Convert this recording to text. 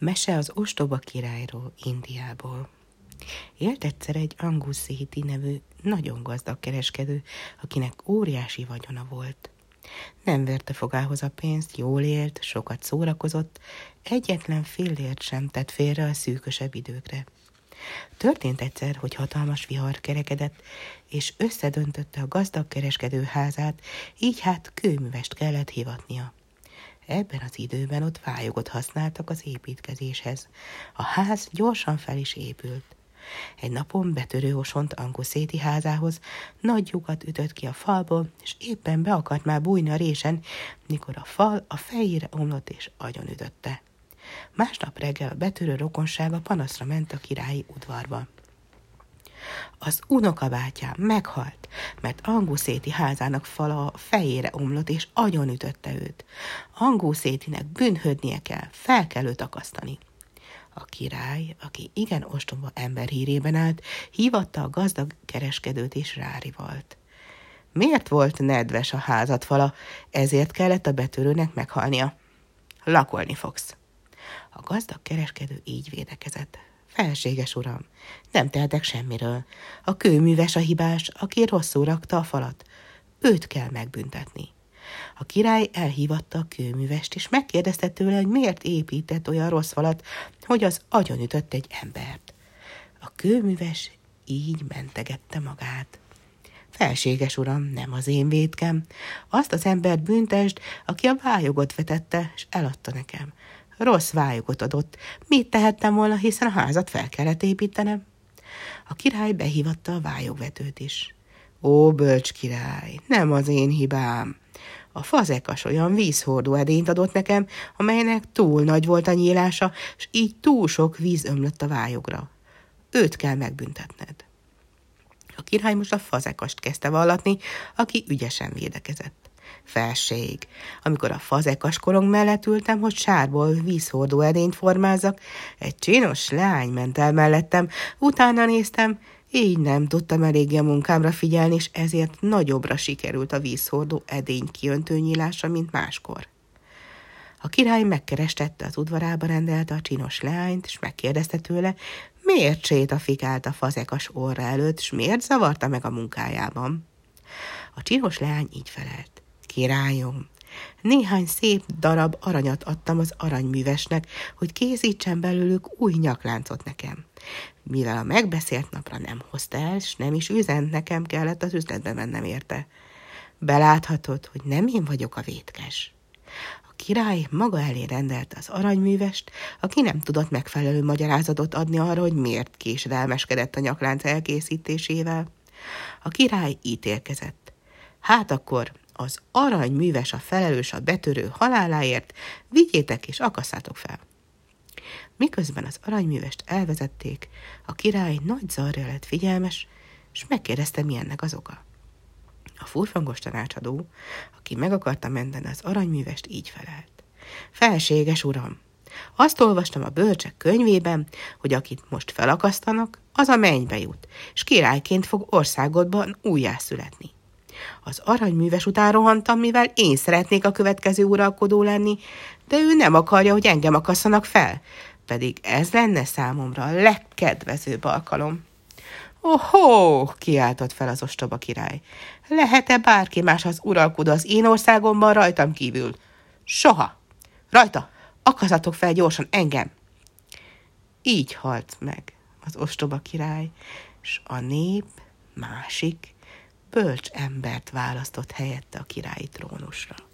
Mese az ostoba királyról, Indiából. Élt egyszer egy Angus Széti nevű, nagyon gazdag kereskedő, akinek óriási vagyona volt. Nem verte fogához a pénzt, jól élt, sokat szórakozott, egyetlen fillért sem tett félre a szűkösebb időkre. Történt egyszer, hogy hatalmas vihar kerekedett, és összedöntötte a gazdag kereskedő házát, így hát kőművest kellett hivatnia. Ebben az időben ott vályogot használtak az építkezéshez. A ház gyorsan fel is épült. Egy napon betörő osont Anguszéti házához, nagy lyukat ütött ki a falból, és éppen be akart már bújni a résen, mikor a fal a fejére omlott és agyon ütötte. Másnap reggel a betörő rokonsága panaszra ment a királyi udvarba. Az unokabátyám meghalt, mert Anguszéti házának fala a fejére omlott, és agyon ütötte őt. Anguszétinek bűnhödnie kell, fel kell őt akasztani. A király, aki igen ostoba ember hírében állt, hívatta a gazdag kereskedőt és rárivalt. Miért volt nedves a házat fala, ezért kellett a betörőnek meghalnia? Lakolni fogsz. A gazdag kereskedő így védekezett. Felséges uram, nem tehetek semmiről. A kőműves a hibás, aki rosszul rakta a falat. Őt kell megbüntetni. A király elhívatta a kőművest, és megkérdezte tőle, hogy miért épített olyan rossz falat, hogy az ütött egy embert. A kőműves így mentegette magát. Felséges uram, nem az én védkem. Azt az embert büntesd, aki a vályogot vetette, és eladta nekem. Rossz vályogot adott. Mit tehettem volna, hiszen a házat fel kellett építenem? A király behívatta a vályogvetőt is. Ó, bölcs király, nem az én hibám. A fazekas olyan vízhordó edényt adott nekem, amelynek túl nagy volt a nyílása, és így túl sok víz ömlött a vályogra. Őt kell megbüntetned. A király most a fazekast kezdte vallatni, aki ügyesen védekezett. Felség. Amikor a fazekas korong mellett ültem, hogy sárból vízhordó edényt formázzak, egy csinos lány ment el mellettem, utána néztem, így nem tudtam eléggé a munkámra figyelni, és ezért nagyobbra sikerült a vízhordó edény kiöntő nyílása, mint máskor. A király megkerestette az udvarába rendelte a csinos leányt, és megkérdezte tőle, miért sétafikált a fazekas orra előtt, és miért zavarta meg a munkájában. A csinos leány így felelt. Királyom, néhány szép darab aranyat adtam az aranyművesnek, hogy készítsen belőlük új nyakláncot nekem. Mivel a megbeszélt napra nem hozta el, s nem is üzent, nekem kellett az üzletbe mennem érte. Beláthatod, hogy nem én vagyok a vétkes. A király maga elé rendelte az aranyművest, aki nem tudott megfelelő magyarázatot adni arra, hogy miért késedelmeskedett a nyaklánc elkészítésével. A király ítélkezett. Hát akkor az aranyműves a felelős a betörő haláláért, vigyétek és akasszátok fel. Miközben az aranyművest elvezették, a király nagy zarra lett figyelmes, és megkérdezte, mi ennek az oka. A furfangos tanácsadó, aki meg akarta menteni az aranyművest, így felelt. Felséges uram, azt olvastam a bölcsek könyvében, hogy akit most felakasztanak, az a mennybe jut, és királyként fog országodban újjászületni. Az aranyműves után rohantam, mivel én szeretnék a következő uralkodó lenni, de ő nem akarja, hogy engem akasszanak fel, pedig ez lenne számomra a legkedvezőbb alkalom. Ohó, kiáltott fel az ostoba király. Lehet-e bárki más az uralkodó az én országomban rajtam kívül? Soha. Rajta, akazatok fel gyorsan engem. Így halt meg az ostoba király, és a nép másik, bölcs embert választott helyette a királyi trónusra.